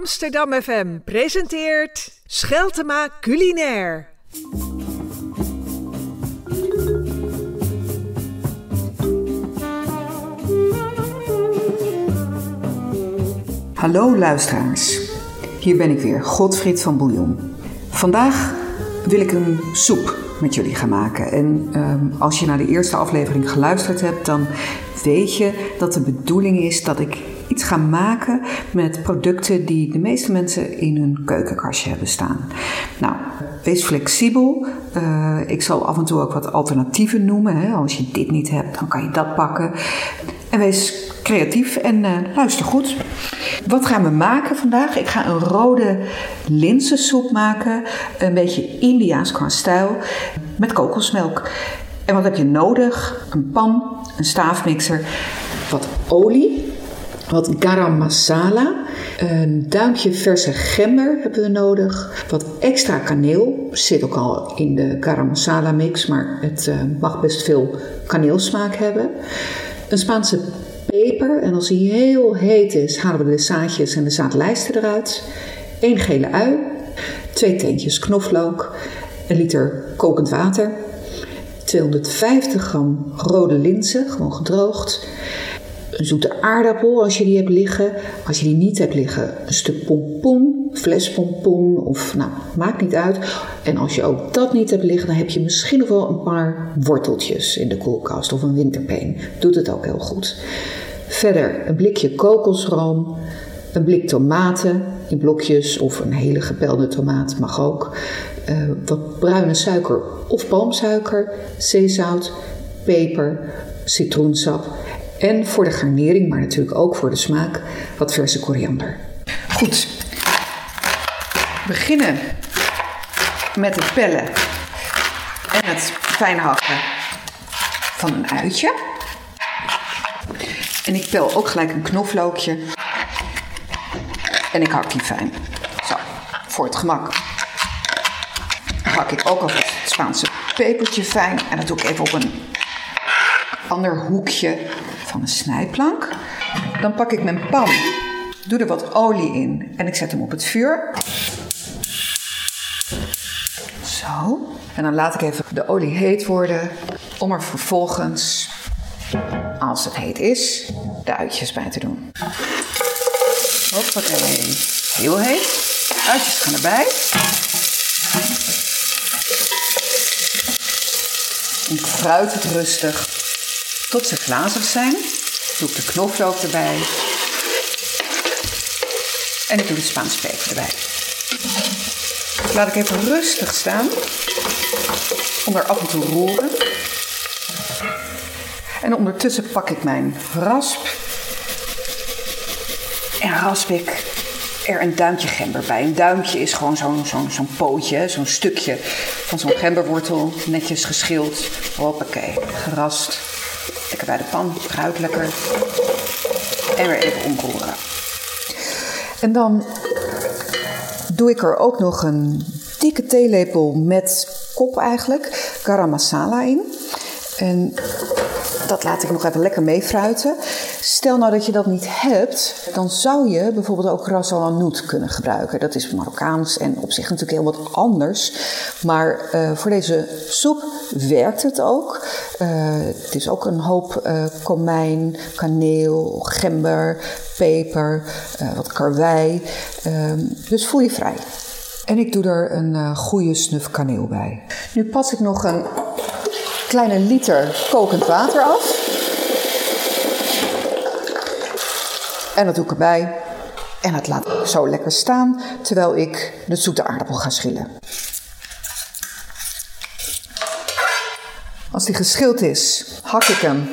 Amsterdam FM presenteert Scheltema Culinair. Hallo luisteraars, hier ben ik weer, Godfried van Bouillon. Vandaag wil ik een soep met jullie gaan maken. En ehm, als je naar de eerste aflevering geluisterd hebt, dan weet je dat de bedoeling is dat ik iets ga maken met producten die de meeste mensen in hun keukenkastje hebben staan. Nou, wees flexibel. Uh, ik zal af en toe ook wat alternatieven noemen. Hè. Als je dit niet hebt, dan kan je dat pakken. En wees creatief en uh, luister goed. Wat gaan we maken vandaag? Ik ga een rode linzensoep maken. Een beetje Indiaas qua stijl. Met kokosmelk. En wat heb je nodig? Een pan, een staafmixer, wat olie, wat garam masala, een duimpje verse gember hebben we nodig, wat extra kaneel, zit ook al in de garam masala mix, maar het uh, mag best veel kaneelsmaak hebben. Een Spaanse peper en als die heel heet is, halen we de zaadjes en de zaadlijsten eruit. Eén gele ui, twee teentjes knoflook, een liter kokend water, 250 gram rode linzen, gewoon gedroogd. Een zoete aardappel als je die hebt liggen. Als je die niet hebt liggen, een stuk pompoen, flespompoen of nou, maakt niet uit. En als je ook dat niet hebt liggen, dan heb je misschien nog wel een paar worteltjes in de koelkast of een winterpeen. Doet het ook heel goed. Verder een blikje kokosroom, een blik tomaten in blokjes of een hele gepelde tomaat mag ook. Uh, wat bruine suiker of palmsuiker, zeezout, peper, citroensap en voor de garnering, maar natuurlijk ook voor de smaak, wat verse koriander. Goed, we beginnen met het pellen en het fijn hakken van een uitje. En ik pel ook gelijk een knoflookje. En ik hak die fijn. Zo, voor het gemak. Hak ik ook alvast het Spaanse pepertje fijn. En dat doe ik even op een ander hoekje van een snijplank. Dan pak ik mijn pan, doe er wat olie in en ik zet hem op het vuur. Zo. En dan laat ik even de olie heet worden om er vervolgens, als het heet is, de uitjes bij te doen. Hoppakee. Heel heet. Uitjes gaan erbij. Ik fruit het rustig tot ze glazig zijn. Doe ik de knoflook erbij. En ik doe de Spaanse peper erbij. Laat ik even rustig staan. Onder af en toe roeren. En ondertussen pak ik mijn rasp. En rasp ik er een duimpje gember bij. Een duimpje is gewoon zo'n zo'n zo'n pootje, zo'n stukje van zo'n gemberwortel. Netjes geschild. Hoppakee, gerast. Lekker bij de pan, ruikt lekker. En weer even omroeren. En dan doe ik er ook nog een dikke theelepel met kop eigenlijk, garam masala in. En dat laat ik nog even lekker meefruiten. Stel nou dat je dat niet hebt, dan zou je bijvoorbeeld ook ras al kunnen gebruiken. Dat is Marokkaans en op zich natuurlijk heel wat anders. Maar uh, voor deze soep werkt het ook. Uh, het is ook een hoop uh, komijn, kaneel, gember, peper, wat karwei. dus voel je vrij. En ik doe er een goede snuf kaneel bij. Nu pas ik nog een kleine liter kokend water af. En dat doe ik erbij. En dat laat ik zo lekker staan terwijl ik de zoete aardappel ga schillen. Als die geschild is, hak ik hem.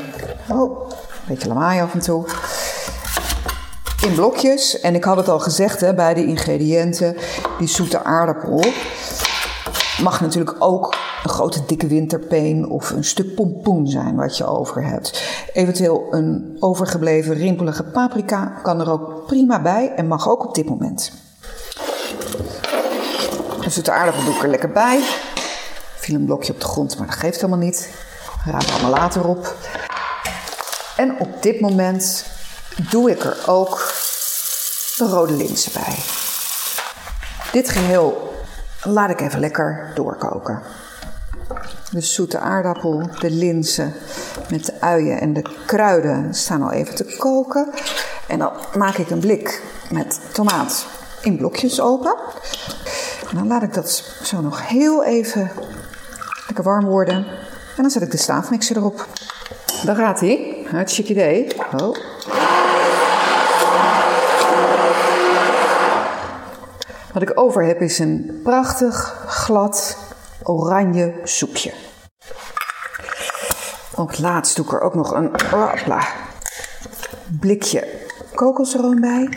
Oh, een beetje lawaai af en toe. In blokjes. En ik had het al gezegd hè, bij de ingrediënten. Die zoete aardappel mag natuurlijk ook een grote dikke winterpeen of een stuk pompoen zijn wat je over hebt. Eventueel een overgebleven rimpelige paprika kan er ook prima bij en mag ook op dit moment. Dus de aardappel doe er lekker bij. Viel een blokje op de grond, maar dat geeft helemaal niet. Raad allemaal later op. En op dit moment doe ik er ook de rode linzen bij. Dit geheel laat ik even lekker doorkoken. De zoete aardappel, de linzen met de uien en de kruiden staan al even te koken. En dan maak ik een blik met tomaat in blokjes open. En dan laat ik dat zo nog heel even lekker warm worden. En dan zet ik de staafmixer erop. Daar gaat hij. Hartstikke idee. Oh. Wat ik over heb is een prachtig, glad, oranje soepje. Op het laatst doe ik er ook nog een blikje kokosroom bij.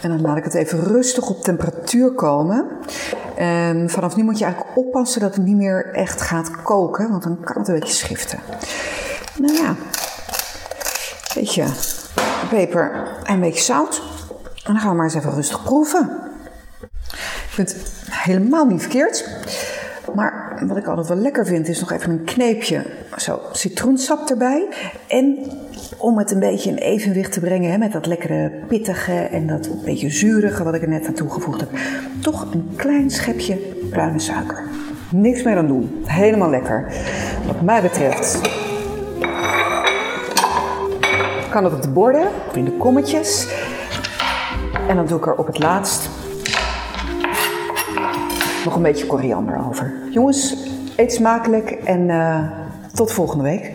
En dan laat ik het even rustig op temperatuur komen. En vanaf nu moet je eigenlijk oppassen dat het niet meer echt gaat koken, want dan kan het een beetje schiften. Nou ja, een beetje peper en een beetje zout. En dan gaan we maar eens even rustig proeven. Ik vind het helemaal niet verkeerd. Maar wat ik altijd wel lekker vind, is nog even een kneepje zo citroensap erbij. En om het een beetje in evenwicht te brengen hè, met dat lekkere pittige en dat beetje zurige wat ik er net aan toegevoegd heb. Toch een klein schepje bruine suiker. Niks meer aan doen. Helemaal lekker. Wat mij betreft kan het op de borden of in de kommetjes. En dan doe ik er op het laatst nog een beetje koriander over. Jongens, eet smakelijk en uh, tot volgende week.